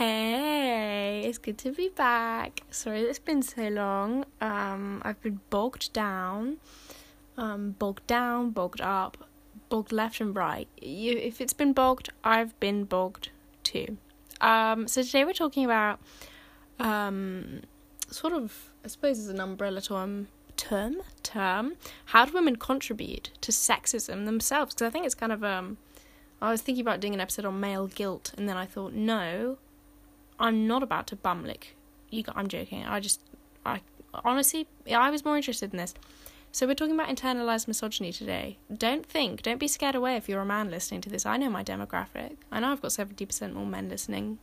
Hey, it's good to be back. Sorry it's been so long. Um, I've been bogged down, um, bogged down, bogged up, bogged left and right. You, if it's been bogged, I've been bogged too. Um, so today we're talking about, um, sort of, I suppose, as an umbrella term, term, term. How do women contribute to sexism themselves? Because I think it's kind of um. I was thinking about doing an episode on male guilt, and then I thought, no, I'm not about to bum lick you. I'm joking. I just, I honestly, I was more interested in this. So we're talking about internalized misogyny today. Don't think, don't be scared away if you're a man listening to this. I know my demographic. I know I've got seventy percent more men listening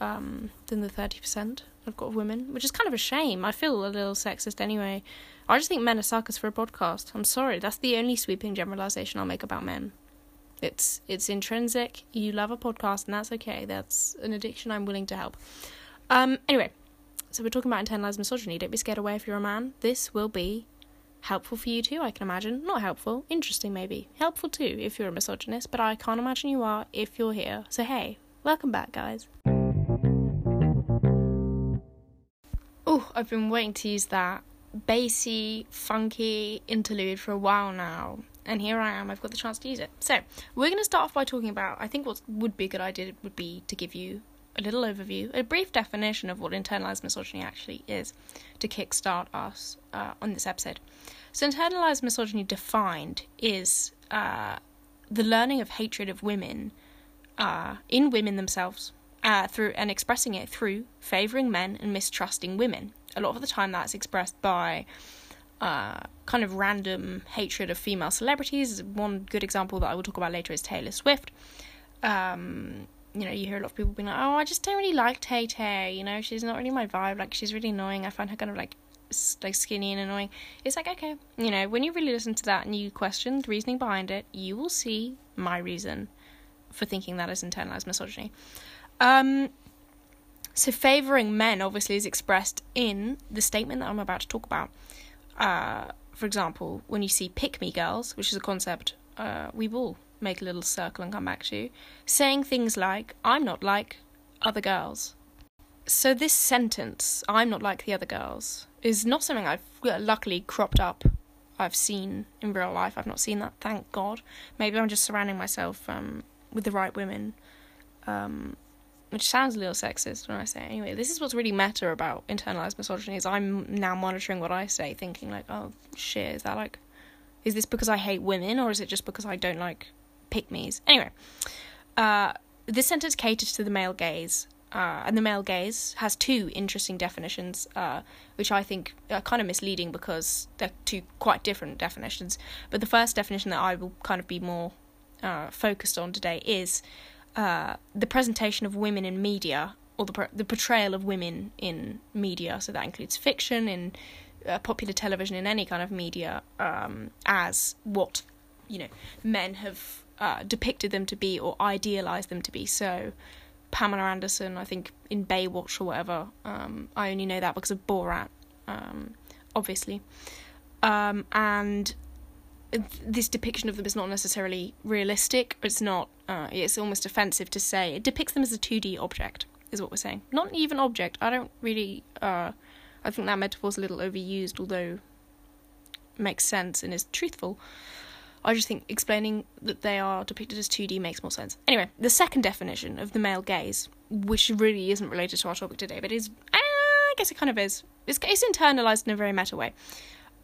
um, than the thirty percent I've got of women, which is kind of a shame. I feel a little sexist anyway. I just think men are suckers for a podcast. I'm sorry. That's the only sweeping generalization I'll make about men. It's it's intrinsic. You love a podcast, and that's okay. That's an addiction I'm willing to help. Um. Anyway, so we're talking about internalized misogyny. Don't be scared away if you're a man. This will be helpful for you too. I can imagine. Not helpful, interesting maybe. Helpful too if you're a misogynist, but I can't imagine you are if you're here. So hey, welcome back, guys. Oh, I've been waiting to use that bassy, funky interlude for a while now and here I am, I've got the chance to use it. So, we're going to start off by talking about, I think what would be a good idea would be to give you a little overview, a brief definition of what internalized misogyny actually is to kickstart us uh, on this episode. So, internalized misogyny defined is uh, the learning of hatred of women uh, in women themselves uh, through and expressing it through favoring men and mistrusting women. A lot of the time, that's expressed by uh, kind of random hatred of female celebrities. One good example that I will talk about later is Taylor Swift. Um, you know, you hear a lot of people being like, "Oh, I just don't really like Tay Tay. You know, she's not really my vibe. Like, she's really annoying. I find her kind of like." like skinny and annoying it's like okay you know when you really listen to that and you question the reasoning behind it you will see my reason for thinking that is internalized misogyny um so favoring men obviously is expressed in the statement that i'm about to talk about uh, for example, when you see pick me girls, which is a concept uh, we will make a little circle and come back to, saying things like, I'm not like other girls. So, this sentence, I'm not like the other girls, is not something I've luckily cropped up. I've seen in real life. I've not seen that, thank God. Maybe I'm just surrounding myself um, with the right women um, which sounds a little sexist when I say it. anyway. This is what's really meta about internalized misogyny is I'm now monitoring what I say, thinking like, oh shit, is that like, is this because I hate women or is it just because I don't like pick me's? Anyway, uh, this sentence caters to the male gaze. Uh, and the male gaze has two interesting definitions, uh, which I think are kind of misleading because they're two quite different definitions. But the first definition that I will kind of be more uh, focused on today is uh, the presentation of women in media or the the portrayal of women in media. So that includes fiction, in uh, popular television, in any kind of media, um, as what you know men have uh, depicted them to be or idealized them to be. So. Pamela Anderson, I think in Baywatch or whatever. Um, I only know that because of Borat, um, obviously. Um, and this depiction of them is not necessarily realistic. It's not. Uh, it's almost offensive to say it depicts them as a two D object. Is what we're saying. Not even object. I don't really. Uh, I think that metaphor's a little overused, although makes sense and is truthful. I just think explaining that they are depicted as 2D makes more sense. Anyway, the second definition of the male gaze, which really isn't related to our topic today, but is, uh, I guess it kind of is, it's, it's internalized in a very meta way.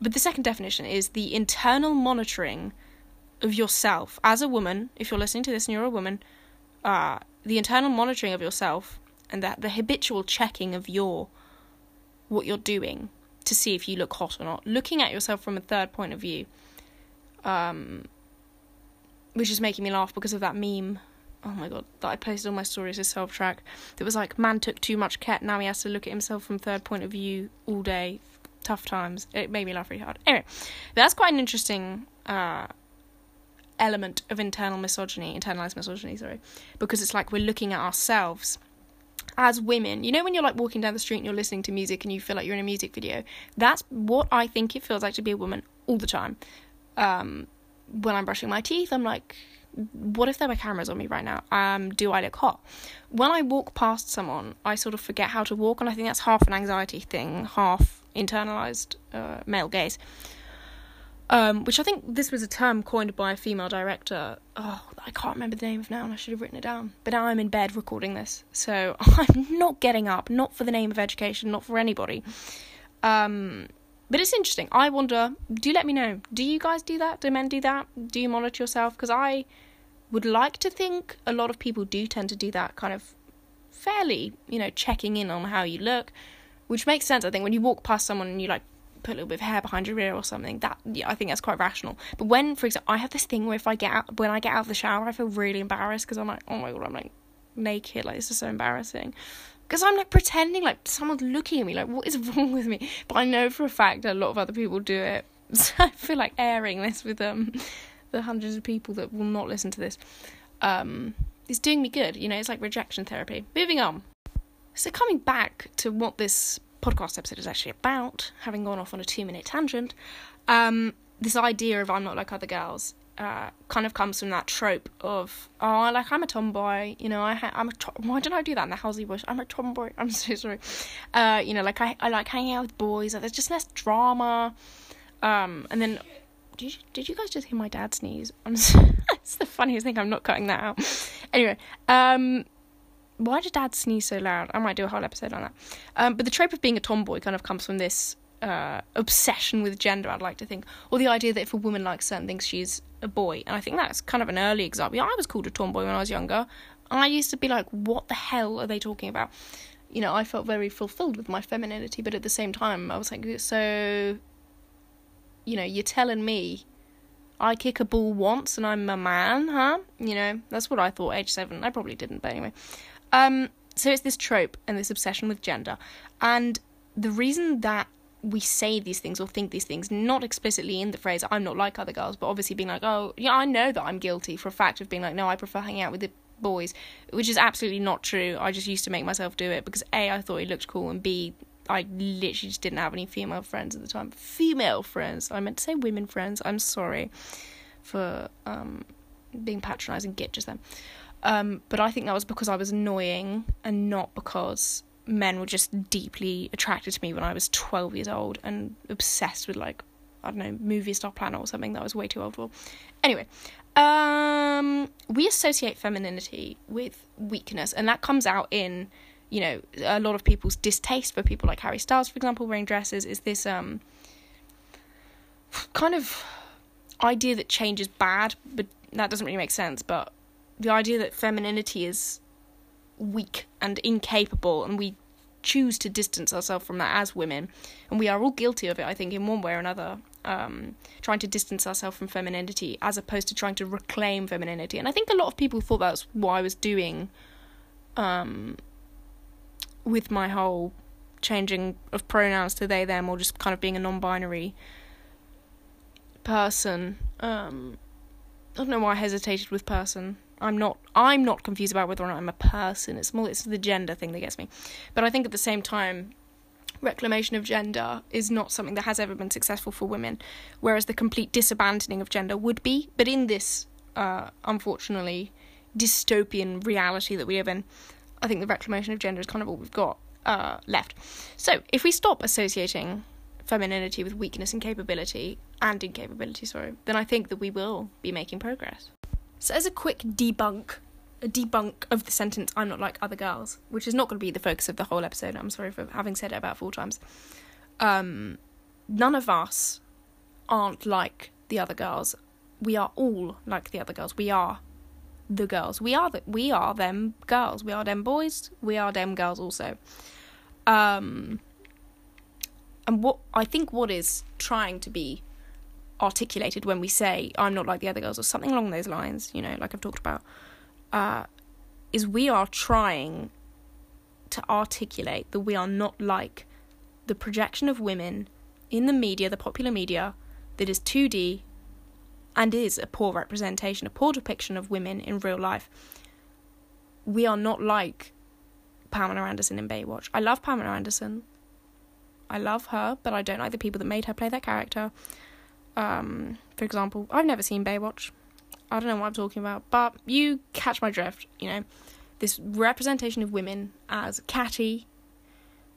But the second definition is the internal monitoring of yourself as a woman. If you're listening to this and you're a woman, uh, the internal monitoring of yourself and that the habitual checking of your what you're doing to see if you look hot or not. Looking at yourself from a third point of view, um, which is making me laugh because of that meme. Oh my god, that I posted on my stories as self track. That was like, man took too much ket, now he has to look at himself from third point of view all day tough times. It made me laugh really hard. Anyway, that's quite an interesting uh, element of internal misogyny, internalized misogyny, sorry, because it's like we're looking at ourselves as women. You know, when you're like walking down the street and you're listening to music and you feel like you're in a music video? That's what I think it feels like to be a woman all the time. Um, when I'm brushing my teeth, I'm like, what if there were cameras on me right now? Um, do I look hot? When I walk past someone, I sort of forget how to walk, and I think that's half an anxiety thing, half internalized uh, male gaze. Um, which I think this was a term coined by a female director. Oh, I can't remember the name of now, and I should have written it down. But now I'm in bed recording this, so I'm not getting up, not for the name of education, not for anybody. Um, but it's interesting. I wonder. Do let me know. Do you guys do that? Do men do that? Do you monitor yourself? Because I would like to think a lot of people do tend to do that, kind of fairly, you know, checking in on how you look, which makes sense. I think when you walk past someone and you like put a little bit of hair behind your ear or something. That yeah, I think that's quite rational. But when, for example, I have this thing where if I get out when I get out of the shower, I feel really embarrassed because I'm like, oh my god, I'm like naked. Like this is so embarrassing. Because I'm like pretending like someone's looking at me, like what is wrong with me? But I know for a fact a lot of other people do it. So I feel like airing this with um the hundreds of people that will not listen to this. Um, it's doing me good. You know, it's like rejection therapy. Moving on. So coming back to what this podcast episode is actually about, having gone off on a two minute tangent, um, this idea of I'm not like other girls uh, kind of comes from that trope of oh like I'm a tomboy you know I ha- I'm a to- why don't I do that in the Halsey voice I'm a tomboy I'm so sorry. Uh, you know like I, I like hanging out with boys like, there's just less drama. Um, and then did you, did you guys just hear my dad sneeze? It's the funniest thing I'm not cutting that out. Anyway um, why did dad sneeze so loud? I might do a whole episode on that. Um, but the trope of being a tomboy kind of comes from this uh, obsession with gender, I'd like to think, or the idea that if a woman likes certain things, she's a boy. And I think that's kind of an early example. I was called a tomboy when I was younger. I used to be like, what the hell are they talking about? You know, I felt very fulfilled with my femininity, but at the same time, I was like, so, you know, you're telling me I kick a ball once and I'm a man, huh? You know, that's what I thought age seven. I probably didn't, but anyway. Um, so it's this trope and this obsession with gender. And the reason that we say these things or think these things, not explicitly in the phrase, I'm not like other girls, but obviously being like, oh, yeah, I know that I'm guilty for a fact of being like, no, I prefer hanging out with the boys, which is absolutely not true. I just used to make myself do it because A, I thought it looked cool, and B, I literally just didn't have any female friends at the time. Female friends. I meant to say women friends. I'm sorry for um, being patronising git just then. Um, but I think that was because I was annoying and not because men were just deeply attracted to me when I was 12 years old and obsessed with, like, I don't know, movie star planet or something that I was way too old for. Anyway, um, we associate femininity with weakness, and that comes out in, you know, a lot of people's distaste for people like Harry Styles, for example, wearing dresses. Is this um kind of idea that change is bad, but that doesn't really make sense. But the idea that femininity is weak and incapable, and we choose to distance ourselves from that as women, and we are all guilty of it, I think, in one way or another. Um, trying to distance ourselves from femininity as opposed to trying to reclaim femininity. And I think a lot of people thought that's what I was doing um, with my whole changing of pronouns to they, them, or just kind of being a non binary person. Um, I don't know why I hesitated with person. I'm not I'm not confused about whether or not I'm a person. It's more it's the gender thing that gets me. But I think at the same time reclamation of gender is not something that has ever been successful for women, whereas the complete disabandoning of gender would be. But in this uh, unfortunately dystopian reality that we live in, I think the reclamation of gender is kind of all we've got uh, left. So if we stop associating femininity with weakness and capability and incapability, sorry, then I think that we will be making progress. So, as a quick debunk, a debunk of the sentence, I'm not like other girls, which is not going to be the focus of the whole episode. I'm sorry for having said it about four times. Um, none of us aren't like the other girls. We are all like the other girls. We are the girls. We are the, we are them girls. We are them boys. We are them girls also. Um, and what I think what is trying to be articulated when we say I'm not like the other girls or something along those lines, you know, like I've talked about, uh, is we are trying to articulate that we are not like the projection of women in the media, the popular media, that is 2D and is a poor representation, a poor depiction of women in real life. We are not like Pamela Anderson in Baywatch. I love Pamela Anderson. I love her, but I don't like the people that made her play that character. Um, for example, I've never seen Baywatch. I don't know what I'm talking about, but you catch my drift, you know. This representation of women as catty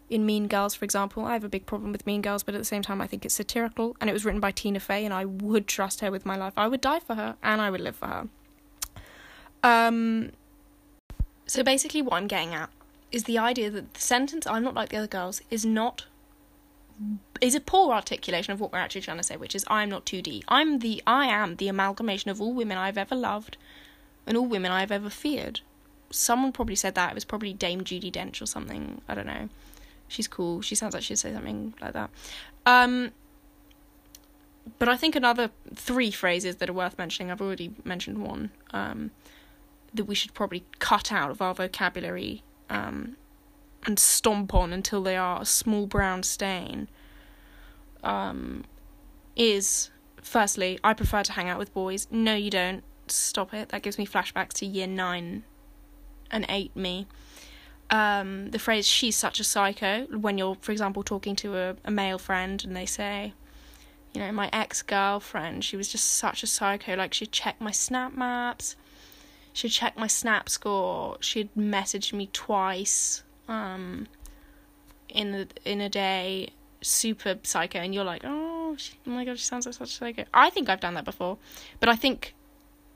in Mean Girls, for example. I have a big problem with Mean Girls, but at the same time, I think it's satirical, and it was written by Tina Fey, and I would trust her with my life. I would die for her, and I would live for her. Um, so basically, what I'm getting at is the idea that the sentence "I'm not like the other girls" is not is a poor articulation of what we're actually trying to say, which is I'm not 2D. I'm the I am the amalgamation of all women I've ever loved and all women I've ever feared. Someone probably said that. It was probably Dame Judi Dench or something. I don't know. She's cool. She sounds like she'd say something like that. Um, but I think another three phrases that are worth mentioning. I've already mentioned one. Um, that we should probably cut out of our vocabulary um, and stomp on until they are a small brown stain. Um, is firstly, I prefer to hang out with boys. No, you don't. Stop it. That gives me flashbacks to year nine and eight me. Um, the phrase "she's such a psycho" when you're, for example, talking to a, a male friend and they say, you know, my ex girlfriend, she was just such a psycho. Like she'd check my snap maps, she'd check my snap score, she'd message me twice, um, in a in a day, super psycho, and you're like, oh, she, oh my god, she sounds like such a psycho. I think I've done that before, but I think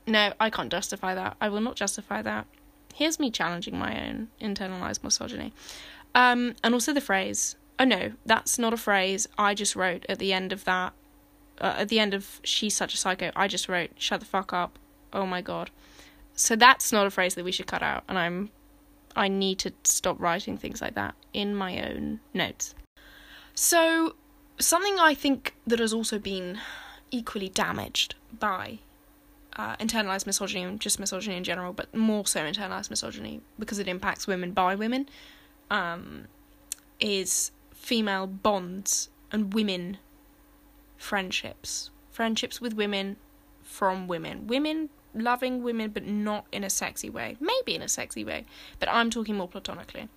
no, I can't justify that. I will not justify that. Here's me challenging my own internalized misogyny, um, and also the phrase. Oh no, that's not a phrase I just wrote at the end of that. Uh, at the end of "She's such a psycho," I just wrote "Shut the fuck up." Oh my god. So that's not a phrase that we should cut out, and I'm I need to stop writing things like that in my own notes. So, something I think that has also been equally damaged by uh, internalized misogyny just misogyny in general, but more so internalized misogyny because it impacts women by women, um, is female bonds and women friendships. Friendships with women from women. Women loving women, but not in a sexy way. Maybe in a sexy way, but I'm talking more platonically.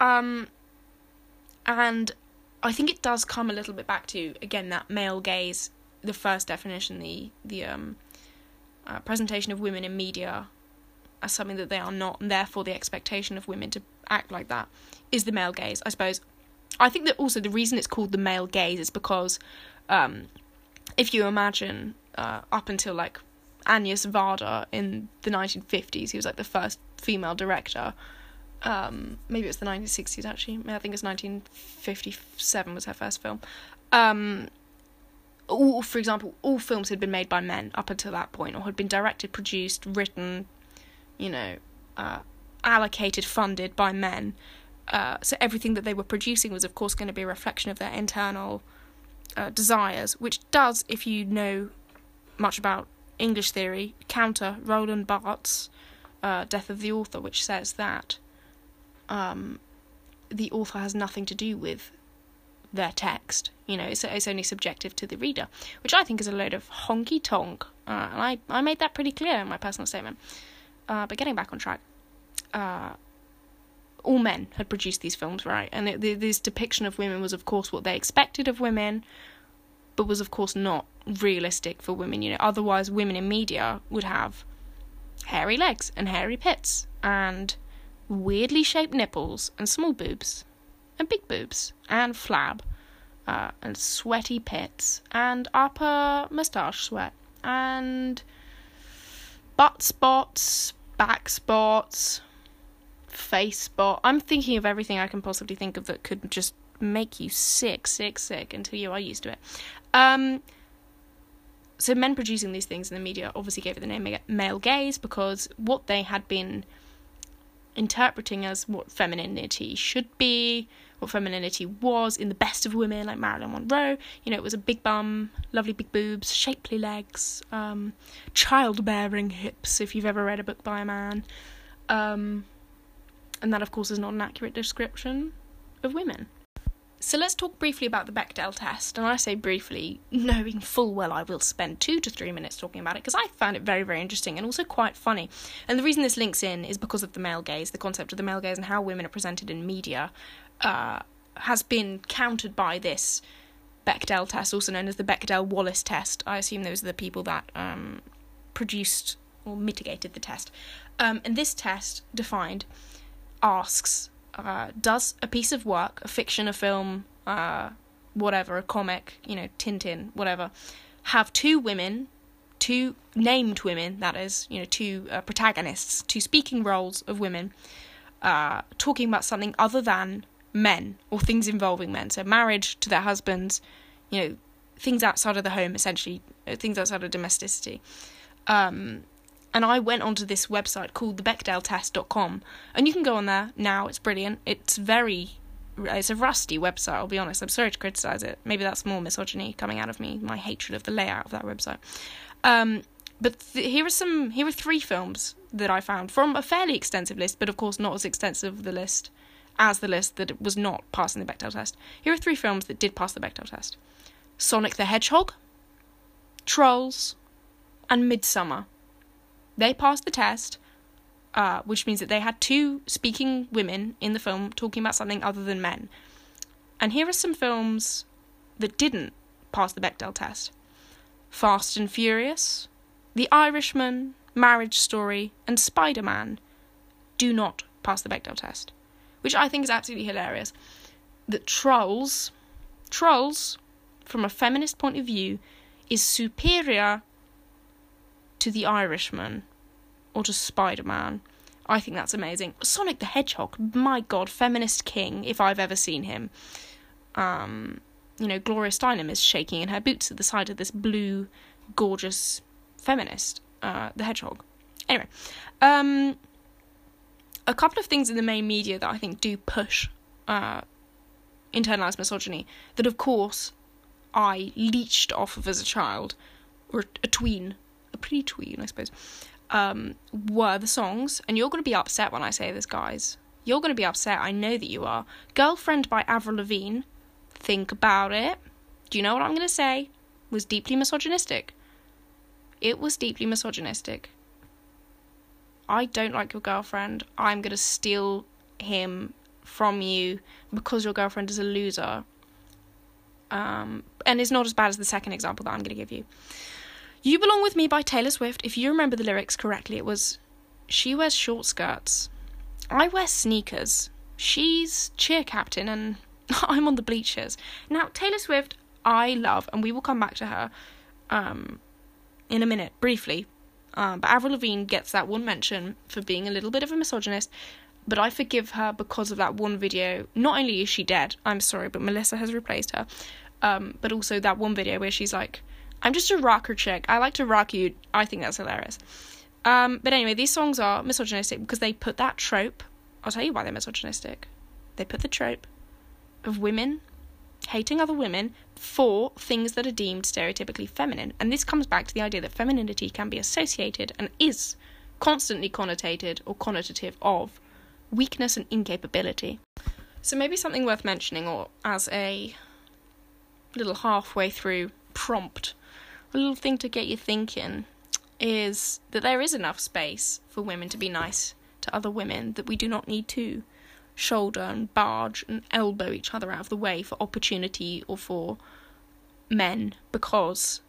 Um, and I think it does come a little bit back to again that male gaze. The first definition, the the um, uh, presentation of women in media as something that they are not, and therefore the expectation of women to act like that is the male gaze. I suppose. I think that also the reason it's called the male gaze is because um, if you imagine uh, up until like Agnes Varda in the 1950s. He was like the first female director. Um, maybe it was the 1960s actually. I think it's 1957 was her first film. Um, all, for example, all films had been made by men up until that point, or had been directed, produced, written, you know, uh, allocated, funded by men. Uh, so everything that they were producing was, of course, going to be a reflection of their internal uh, desires, which does, if you know much about English theory counter Roland Barthes' uh, Death of the Author, which says that um, the author has nothing to do with their text. You know, it's, it's only subjective to the reader, which I think is a load of honky tonk. Uh, and I, I made that pretty clear in my personal statement. Uh, but getting back on track, uh, all men had produced these films, right? And it, this depiction of women was, of course, what they expected of women, but was, of course, not realistic for women. You know, otherwise women in media would have hairy legs and hairy pits and weirdly shaped nipples and small boobs and big boobs and flab uh, and sweaty pits and upper moustache sweat and butt spots, back spots, face spot. I'm thinking of everything I can possibly think of that could just make you sick, sick, sick until you are used to it. Um, so men producing these things in the media obviously gave it the name male gaze because what they had been interpreting as what femininity should be, what femininity was in the best of women, like Marilyn Monroe. You know, it was a big bum, lovely big boobs, shapely legs, um, childbearing hips, if you've ever read a book by a man. Um, and that, of course, is not an accurate description of women. So let's talk briefly about the Bechdel test. And I say briefly, knowing full well I will spend two to three minutes talking about it because I found it very, very interesting and also quite funny. And the reason this links in is because of the male gaze, the concept of the male gaze and how women are presented in media uh, has been countered by this Bechdel test, also known as the Bechdel Wallace test. I assume those are the people that um, produced or mitigated the test. Um, and this test defined asks uh, Does a piece of work, a fiction, a film, uh, whatever, a comic, you know, Tintin, whatever, have two women, two named women, that is, you know, two uh, protagonists, two speaking roles of women, uh, talking about something other than men or things involving men. So marriage to their husbands, you know, things outside of the home, essentially, uh, things outside of domesticity. Um, and I went onto this website called thebechdeltest.com, and you can go on there now. It's brilliant. It's very, it's a rusty website. I'll be honest. I'm sorry to criticize it. Maybe that's more misogyny coming out of me, my hatred of the layout of that website. Um, but th- here are some. Here are three films that I found from a fairly extensive list, but of course not as extensive the list as the list that was not passing the Bechdel test. Here are three films that did pass the Bechdel test: Sonic the Hedgehog, Trolls, and Midsommar. They passed the test, uh, which means that they had two speaking women in the film talking about something other than men. And here are some films that didn't pass the Bechdel test Fast and Furious, The Irishman, Marriage Story, and Spider Man do not pass the Bechdel test, which I think is absolutely hilarious. That Trolls, Trolls, from a feminist point of view, is superior to The Irishman or to Spider Man. I think that's amazing. Sonic the Hedgehog, my god, feminist king, if I've ever seen him. Um, you know, Gloria Steinem is shaking in her boots at the sight of this blue, gorgeous feminist, uh, the Hedgehog. Anyway, um, a couple of things in the main media that I think do push uh, internalized misogyny that, of course, I leached off of as a child, or a tween, a pre-tween, I suppose, um, were the songs. And you're going to be upset when I say this, guys. You're going to be upset. I know that you are. Girlfriend by Avril Lavigne. Think about it. Do you know what I'm going to say? Was deeply misogynistic. It was deeply misogynistic. I don't like your girlfriend. I'm going to steal him from you because your girlfriend is a loser. Um, and it's not as bad as the second example that I'm going to give you. You Belong With Me by Taylor Swift, if you remember the lyrics correctly, it was She wears short skirts. I wear sneakers. She's cheer captain and I'm on the bleachers. Now, Taylor Swift, I love, and we will come back to her um, in a minute, briefly. Um, but Avril Lavigne gets that one mention for being a little bit of a misogynist, but I forgive her because of that one video. Not only is she dead, I'm sorry, but Melissa has replaced her, um, but also that one video where she's like, I'm just a rocker chick. I like to rock you. I think that's hilarious. Um, but anyway, these songs are misogynistic because they put that trope. I'll tell you why they're misogynistic. They put the trope of women hating other women for things that are deemed stereotypically feminine. And this comes back to the idea that femininity can be associated and is constantly connotated or connotative of weakness and incapability. So maybe something worth mentioning, or as a little halfway through prompt little thing to get you thinking is that there is enough space for women to be nice to other women, that we do not need to shoulder and barge and elbow each other out of the way for opportunity or for men because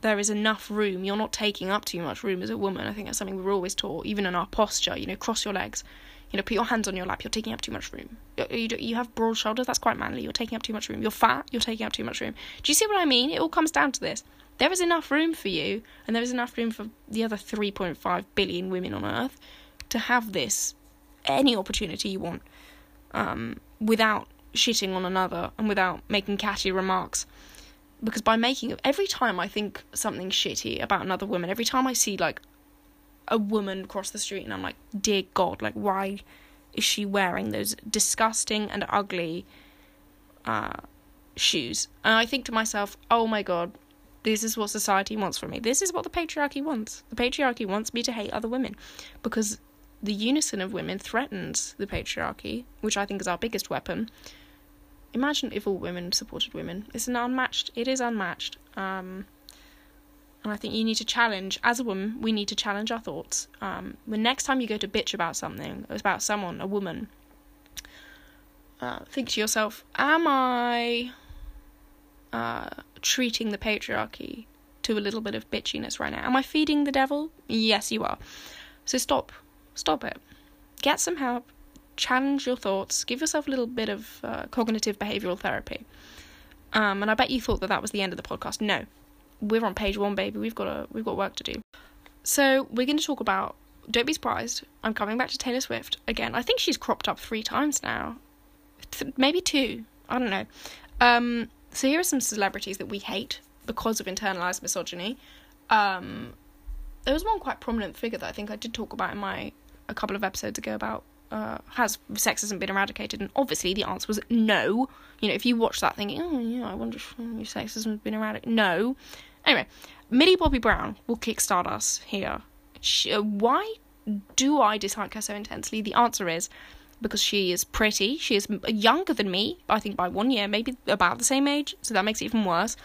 there is enough room. You're not taking up too much room as a woman. I think that's something we're always taught, even in our posture. You know, cross your legs. You know, put your hands on your lap. You're taking up too much room. You, you have broad shoulders. That's quite manly. You're taking up too much room. You're fat. You're taking up too much room. Do you see what I mean? It all comes down to this there is enough room for you, and there is enough room for the other 3.5 billion women on Earth to have this any opportunity you want um, without shitting on another and without making catty remarks. Because by making every time I think something shitty about another woman, every time I see like a woman cross the street and I'm like, dear God, like why is she wearing those disgusting and ugly uh, shoes? And I think to myself, oh my God, this is what society wants from me. This is what the patriarchy wants. The patriarchy wants me to hate other women because the unison of women threatens the patriarchy, which I think is our biggest weapon. Imagine if all women supported women. It's an unmatched. It is unmatched. Um, and I think you need to challenge, as a woman, we need to challenge our thoughts. Um, when next time you go to bitch about something, about someone, a woman, uh, think to yourself, am I uh, treating the patriarchy to a little bit of bitchiness right now. Am I feeding the devil? Yes, you are. So stop. Stop it. Get some help. Challenge your thoughts. Give yourself a little bit of uh, cognitive behavioral therapy. Um, and I bet you thought that that was the end of the podcast. No, we're on page one, baby. We've got a we've got work to do. So we're going to talk about. Don't be surprised. I'm coming back to Taylor Swift again. I think she's cropped up three times now, Th- maybe two. I don't know. Um, so here are some celebrities that we hate because of internalized misogyny. Um, there was one quite prominent figure that I think I did talk about in my a couple of episodes ago about uh, has sexism been eradicated? And obviously the answer was no. You know, if you watch that thinking, oh yeah, I wonder if sexism has been eradicated. No. Anyway, Millie Bobby Brown will kickstart us here. She, uh, why do I dislike her so intensely? The answer is because she is pretty. She is younger than me, I think by one year, maybe about the same age, so that makes it even worse.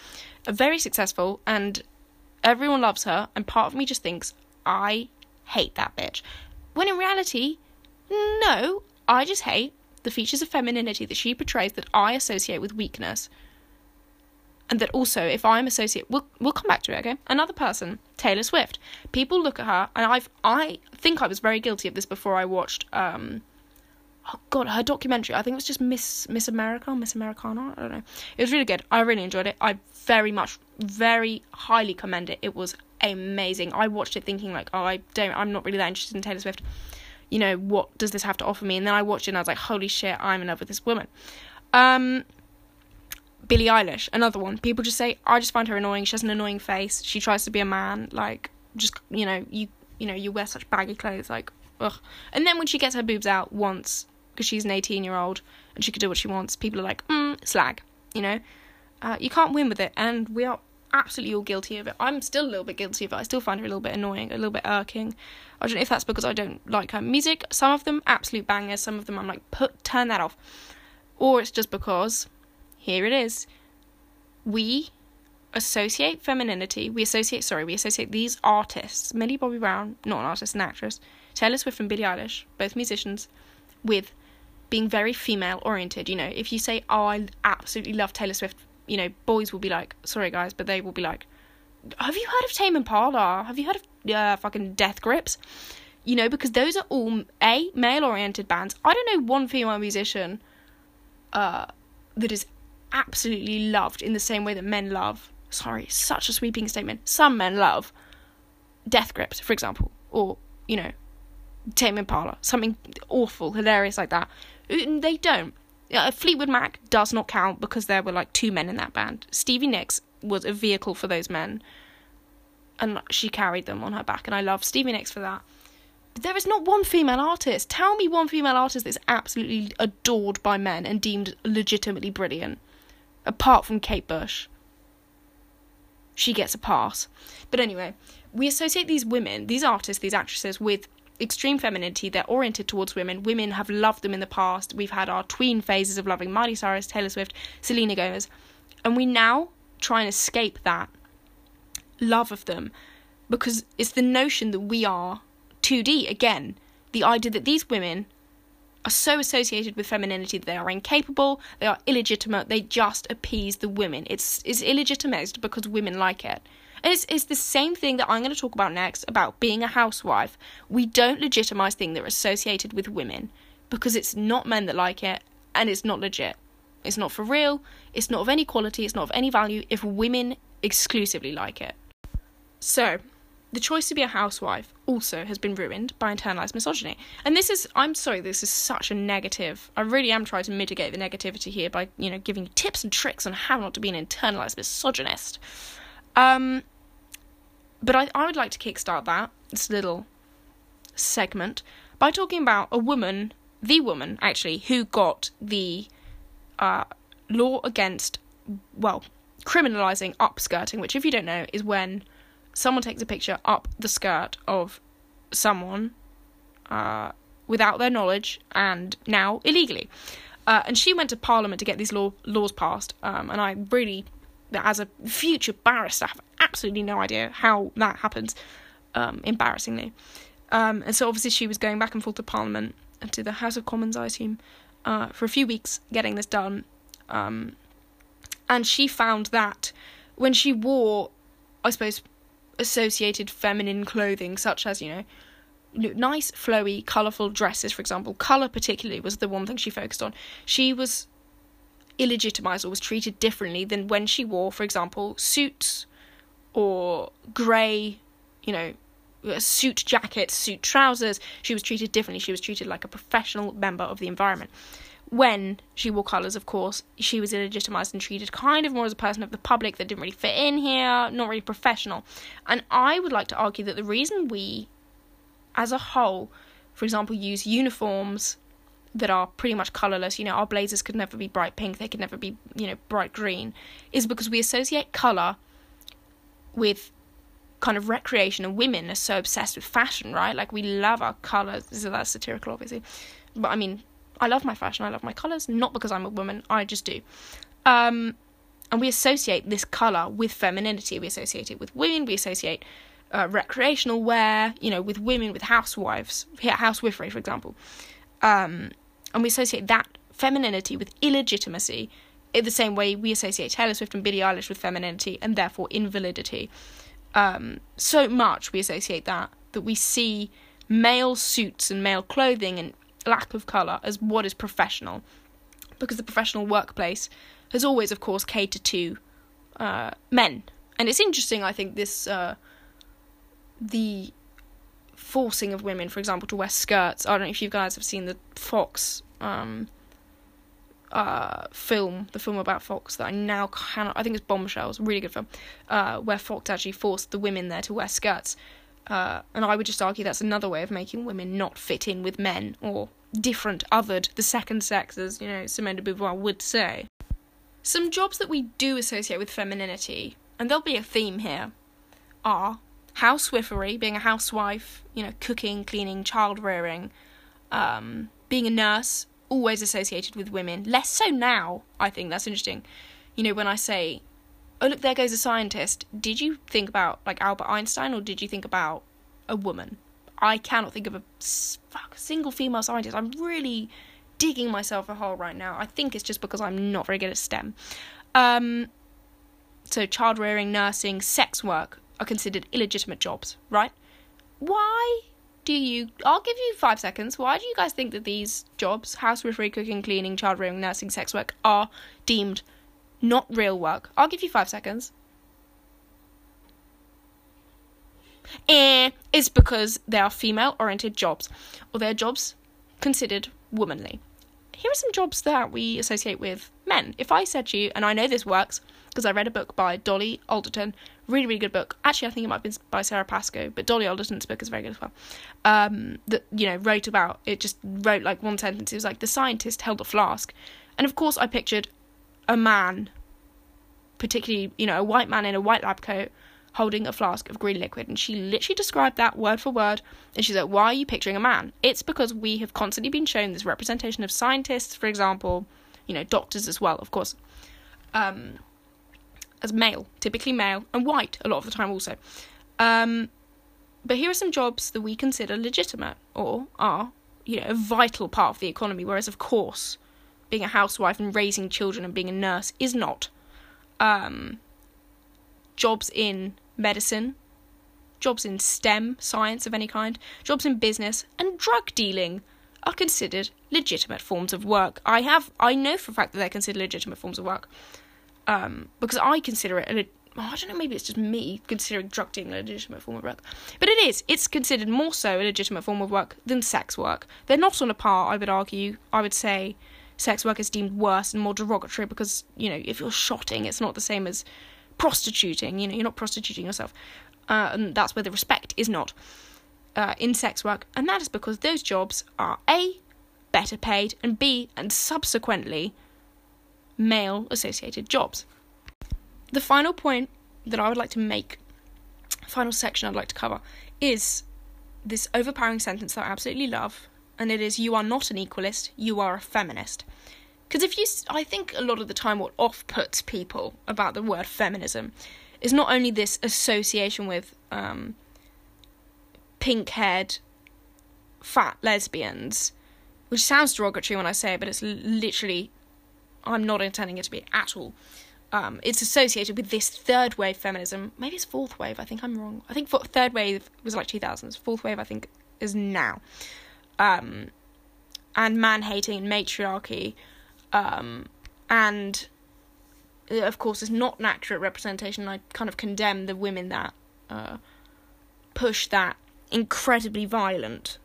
Very successful, and everyone loves her, and part of me just thinks, I hate that bitch. When in reality, no, I just hate the features of femininity that she portrays that I associate with weakness. And that also, if I'm associate, we'll we'll come back to it. Okay, another person, Taylor Swift. People look at her, and I've I think I was very guilty of this before I watched um, oh god, her documentary. I think it was just Miss Miss America, Miss Americana. I don't know. It was really good. I really enjoyed it. I very much, very highly commend it. It was amazing. I watched it thinking like, oh, I don't, I'm not really that interested in Taylor Swift you know, what does this have to offer me? And then I watched it and I was like, holy shit, I'm in love with this woman. Um, Billie Eilish, another one. People just say, I just find her annoying. She has an annoying face. She tries to be a man. Like, just, you know, you, you know, you wear such baggy clothes. Like, ugh. And then when she gets her boobs out once, because she's an 18 year old and she can do what she wants, people are like, mm, slag, you know? Uh, you can't win with it. And we are absolutely all guilty of it. I'm still a little bit guilty of it. I still find her a little bit annoying, a little bit irking. I don't know if that's because I don't like her music. Some of them absolute bangers. Some of them I'm like, put turn that off. Or it's just because here it is. We associate femininity. We associate sorry, we associate these artists, Millie Bobby Brown, not an artist, an actress, Taylor Swift and Billie Eilish, both musicians, with being very female oriented. You know, if you say, "Oh, I absolutely love Taylor Swift," you know, boys will be like, "Sorry, guys," but they will be like, "Have you heard of Tame Impala? Have you heard of uh, fucking Death Grips. You know, because those are all a male oriented bands. I don't know one female musician uh, that is absolutely loved in the same way that men love. Sorry, such a sweeping statement. Some men love Death Grips, for example, or you know, Tame Impala, something awful, hilarious like that. Uh, they don't. Uh, Fleetwood Mac does not count because there were like two men in that band. Stevie Nicks was a vehicle for those men and she carried them on her back, and I love Stevie Nicks for that. But there is not one female artist. Tell me one female artist that's absolutely adored by men and deemed legitimately brilliant, apart from Kate Bush. She gets a pass. But anyway, we associate these women, these artists, these actresses, with extreme femininity. They're oriented towards women. Women have loved them in the past. We've had our tween phases of loving Miley Cyrus, Taylor Swift, Selena Gomez. And we now try and escape that love of them because it's the notion that we are 2D again. The idea that these women are so associated with femininity that they are incapable, they are illegitimate, they just appease the women. It's it's illegitimate because women like it. And it's, it's the same thing that I'm going to talk about next about being a housewife. We don't legitimize things that are associated with women because it's not men that like it and it's not legit. It's not for real, it's not of any quality, it's not of any value if women exclusively like it. So, the choice to be a housewife also has been ruined by internalized misogyny. And this is, I'm sorry, this is such a negative. I really am trying to mitigate the negativity here by, you know, giving you tips and tricks on how not to be an internalized misogynist. Um, but I, I would like to kickstart that, this little segment, by talking about a woman, the woman, actually, who got the uh, law against, well, criminalizing upskirting, which, if you don't know, is when someone takes a picture up the skirt of someone uh, without their knowledge and now illegally. Uh, and she went to Parliament to get these law, laws passed. Um, and I really, as a future barrister, have absolutely no idea how that happens, um, embarrassingly. Um, and so obviously she was going back and forth to Parliament and to the House of Commons, I assume, uh, for a few weeks getting this done. Um, and she found that when she wore I suppose, associated feminine clothing, such as, you know, nice, flowy, colourful dresses, for example. Colour, particularly, was the one thing she focused on. She was illegitimized or was treated differently than when she wore, for example, suits or grey, you know, suit jackets, suit trousers. She was treated differently. She was treated like a professional member of the environment. When she wore colours, of course, she was illegitimized and treated kind of more as a person of the public that didn't really fit in here, not really professional. And I would like to argue that the reason we, as a whole, for example, use uniforms that are pretty much colorless, you know, our blazers could never be bright pink, they could never be, you know, bright green, is because we associate color with kind of recreation and women are so obsessed with fashion, right? Like we love our colors. So that's satirical, obviously. But I mean, I love my fashion. I love my colors, not because I'm a woman. I just do. Um, and we associate this color with femininity. We associate it with women. We associate uh, recreational wear, you know, with women, with housewives, housewifery, for example. Um, and we associate that femininity with illegitimacy the same way we associate Taylor Swift and Billie Eilish with femininity and therefore invalidity. Um, so much we associate that that we see male suits and male clothing and lack of colour as what is professional, because the professional workplace has always, of course, catered to uh, men. And it's interesting, I think, this uh, the forcing of women, for example, to wear skirts. I don't know if you guys have seen the Fox um, uh, film, the film about Fox that I now cannot. I think it's Bombshells, really good film, uh, where Fox actually forced the women there to wear skirts. Uh, and I would just argue that's another way of making women not fit in with men or different, othered, the second sex, as you know Simone de Beauvoir would say. Some jobs that we do associate with femininity, and there'll be a theme here, are housewifery, being a housewife, you know, cooking, cleaning, child rearing, um, being a nurse, always associated with women. Less so now, I think that's interesting. You know, when I say, oh, look, there goes a scientist, did you think about like Albert Einstein or did you think about a woman? I cannot think of a fuck, single female scientist. I'm really digging myself a hole right now. I think it's just because I'm not very good at STEM. Um, so, child rearing, nursing, sex work, are considered illegitimate jobs, right? Why do you? I'll give you five seconds. Why do you guys think that these jobs, housewifery, cooking, cleaning, child rearing, nursing, sex work, are deemed not real work? I'll give you five seconds. And it's because they are female oriented jobs, or they're jobs considered womanly. Here are some jobs that we associate with men. If I said to you, and I know this works because I read a book by Dolly Alderton Really, really good book. Actually, I think it might have been by Sara Pascoe, but Dolly Alderton's book is very good as well. Um, that you know wrote about it. Just wrote like one sentence. It was like the scientist held a flask, and of course I pictured a man, particularly you know a white man in a white lab coat holding a flask of green liquid, and she literally described that word for word. And she's like, "Why are you picturing a man?" It's because we have constantly been shown this representation of scientists, for example, you know, doctors as well, of course. Um, as male, typically male, and white a lot of the time also. Um, but here are some jobs that we consider legitimate or are, you know, a vital part of the economy, whereas, of course, being a housewife and raising children and being a nurse is not. Um, jobs in medicine, jobs in STEM, science of any kind, jobs in business, and drug dealing are considered legitimate forms of work. I have I know for a fact that they're considered legitimate forms of work um, because I consider it. A, I don't know. Maybe it's just me considering drug dealing a legitimate form of work, but it is. It's considered more so a legitimate form of work than sex work. They're not on a par. I would argue. I would say sex work is deemed worse and more derogatory because you know if you're shotting, it's not the same as prostituting. You know, you're not prostituting yourself, uh, and that's where the respect is not uh, in sex work, and that is because those jobs are a better paid and b and subsequently male associated jobs. The final point that I would like to make, final section I'd like to cover, is this overpowering sentence that I absolutely love, and it is You are not an equalist, you are a feminist. Because if you, I think a lot of the time what off puts people about the word feminism is not only this association with um, pink haired fat lesbians, which sounds derogatory when I say it, but it's literally I'm not intending it to be at all. um, it's associated with this third wave feminism. Maybe it's fourth wave. I think I'm wrong. I think third wave was like 2000s. Fourth wave, I think, is now. Um, and man hating and matriarchy. Um, and uh, of course, it's not an accurate representation. I kind of condemn the women that uh, push that incredibly violent,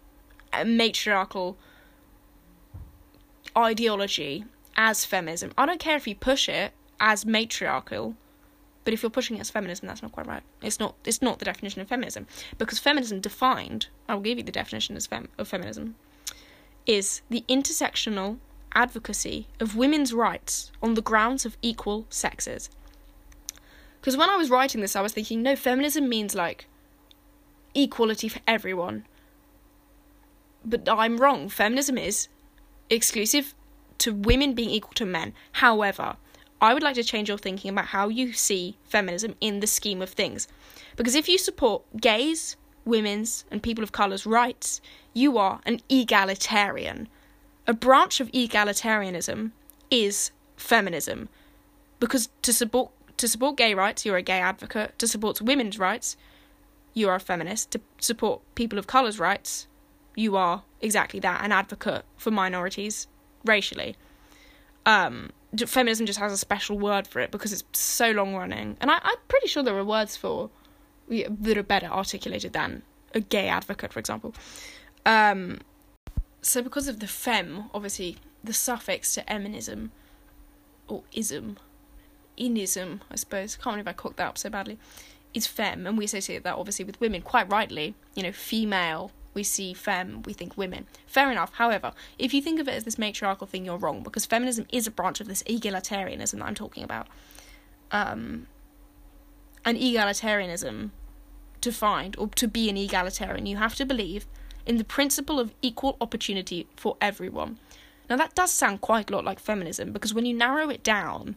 uh, matriarchal ideology as feminism. I don't care if you push it as matriarchal, but if you're pushing it as feminism, that's not quite right. It's not. It's not the definition of feminism because feminism defined. I will give you the definition as fem- of feminism. Is the intersectional advocacy of women's rights on the grounds of equal sexes. Because when I was writing this, I was thinking, no, feminism means like equality for everyone. But I'm wrong. Feminism is exclusive to women being equal to men. However, I would like to change your thinking about how you see feminism in the scheme of things. Because if you support gays, women's, and people of colour's rights, you are an egalitarian. A branch of egalitarianism is feminism. Because to support to support gay rights, you're a gay advocate. To support women's rights, you are a feminist. To support people of colour's rights, you are exactly that, an advocate for minorities racially. Um, feminism just has a special word for it because it's so long running, and I, am pretty sure there are words for that are better articulated than a gay advocate, for example. Um, so because of the fem, obviously the suffix to eminism or ism, inism, I suppose. Can't believe I cooked that up so badly. Is fem, and we associate that obviously with women quite rightly. You know, female we see femme, we think women. Fair enough. However, if you think of it as this matriarchal thing, you're wrong because feminism is a branch of this egalitarianism that I'm talking about. Um, and egalitarianism, to find or to be an egalitarian, you have to believe in the principle of equal opportunity for everyone. Now, that does sound quite a lot like feminism because when you narrow it down,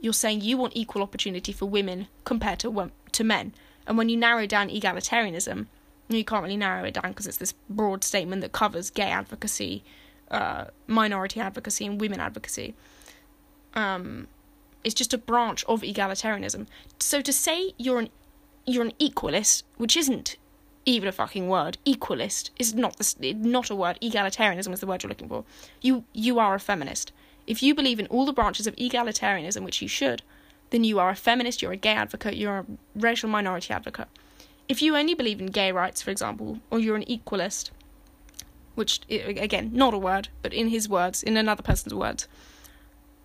you're saying you want equal opportunity for women compared to to men. And when you narrow down egalitarianism, you can't really narrow it down because it's this broad statement that covers gay advocacy, uh, minority advocacy, and women advocacy. Um, it's just a branch of egalitarianism. So to say you're an you're an equalist, which isn't even a fucking word, equalist is not the, not a word. Egalitarianism is the word you're looking for. You you are a feminist. If you believe in all the branches of egalitarianism, which you should, then you are a feminist. You're a gay advocate. You're a racial minority advocate if you only believe in gay rights, for example, or you're an equalist, which, again, not a word, but in his words, in another person's words,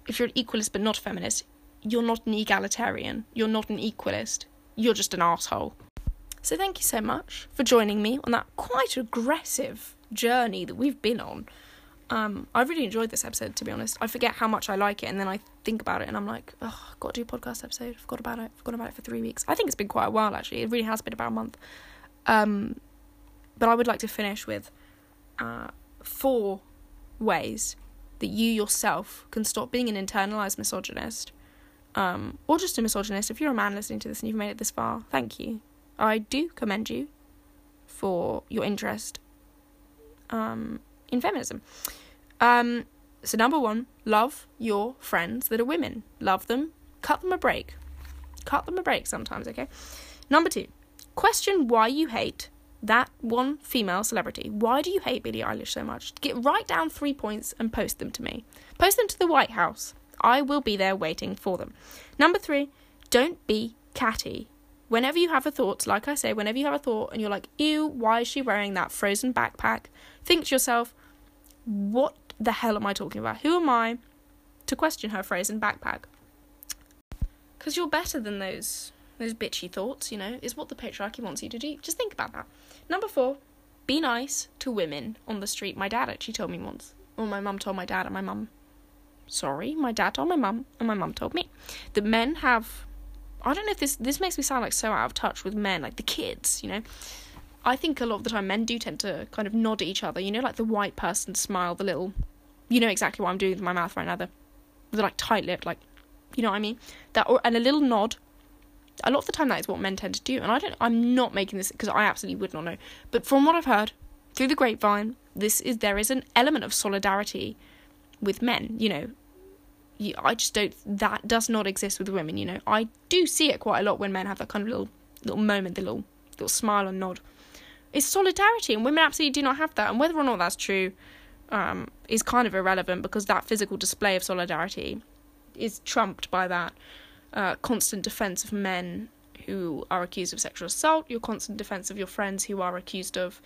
if you're an equalist but not a feminist, you're not an egalitarian, you're not an equalist, you're just an asshole. So thank you so much for joining me on that quite aggressive journey that we've been on. Um, I really enjoyed this episode, to be honest. I forget how much I like it, and then I think about it, and I'm like, oh, I've got to do a podcast episode. I forgot about it. Forgot about it for three weeks. I think it's been quite a while, actually. It really has been about a month. Um, but I would like to finish with uh, four ways that you yourself can stop being an internalized misogynist, um, or just a misogynist. If you're a man listening to this and you've made it this far, thank you. I do commend you for your interest um, in feminism. Um, so, number one, love your friends that are women. Love them. Cut them a break. Cut them a break sometimes, okay? Number two, question why you hate that one female celebrity. Why do you hate Billie Eilish so much? Get write down three points and post them to me. Post them to the White House. I will be there waiting for them. Number three, don't be catty. Whenever you have a thought, like I say, whenever you have a thought and you're like, ew, why is she wearing that frozen backpack? Think to yourself, what the hell am I talking about? Who am I to question her frozen backpack? Because you're better than those those bitchy thoughts, you know, is what the patriarchy wants you to do. Just think about that. Number four, be nice to women on the street. My dad actually told me once. Or my mum told my dad and my mum. Sorry, my dad told my mum and my mum told me that men have I don't know if this this makes me sound like so out of touch with men, like the kids, you know. I think a lot of the time men do tend to kind of nod at each other, you know, like the white person smile, the little, you know exactly what I'm doing with my mouth right now, the, the like tight lip, like, you know what I mean? That or and a little nod. A lot of the time, that is what men tend to do, and I don't. I'm not making this because I absolutely would not know, but from what I've heard through the grapevine, this is there is an element of solidarity with men. You know, I just don't. That does not exist with women. You know, I do see it quite a lot when men have that kind of little little moment, the little little smile and nod. It's solidarity, and women absolutely do not have that. And whether or not that's true um, is kind of irrelevant because that physical display of solidarity is trumped by that uh, constant defense of men who are accused of sexual assault, your constant defense of your friends who are accused of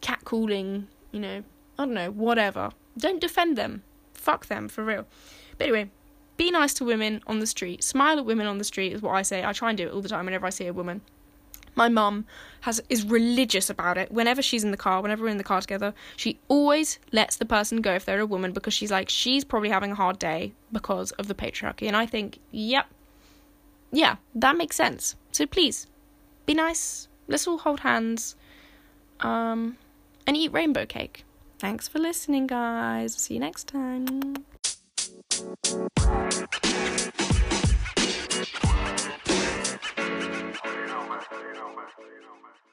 catcalling, you know, I don't know, whatever. Don't defend them. Fuck them, for real. But anyway, be nice to women on the street. Smile at women on the street is what I say. I try and do it all the time whenever I see a woman. My mum has is religious about it. Whenever she's in the car, whenever we're in the car together, she always lets the person go if they're a woman because she's like she's probably having a hard day because of the patriarchy. And I think, yep, yeah, that makes sense. So please, be nice. Let's all hold hands. Um, and eat rainbow cake. Thanks for listening, guys. See you next time. You know, man.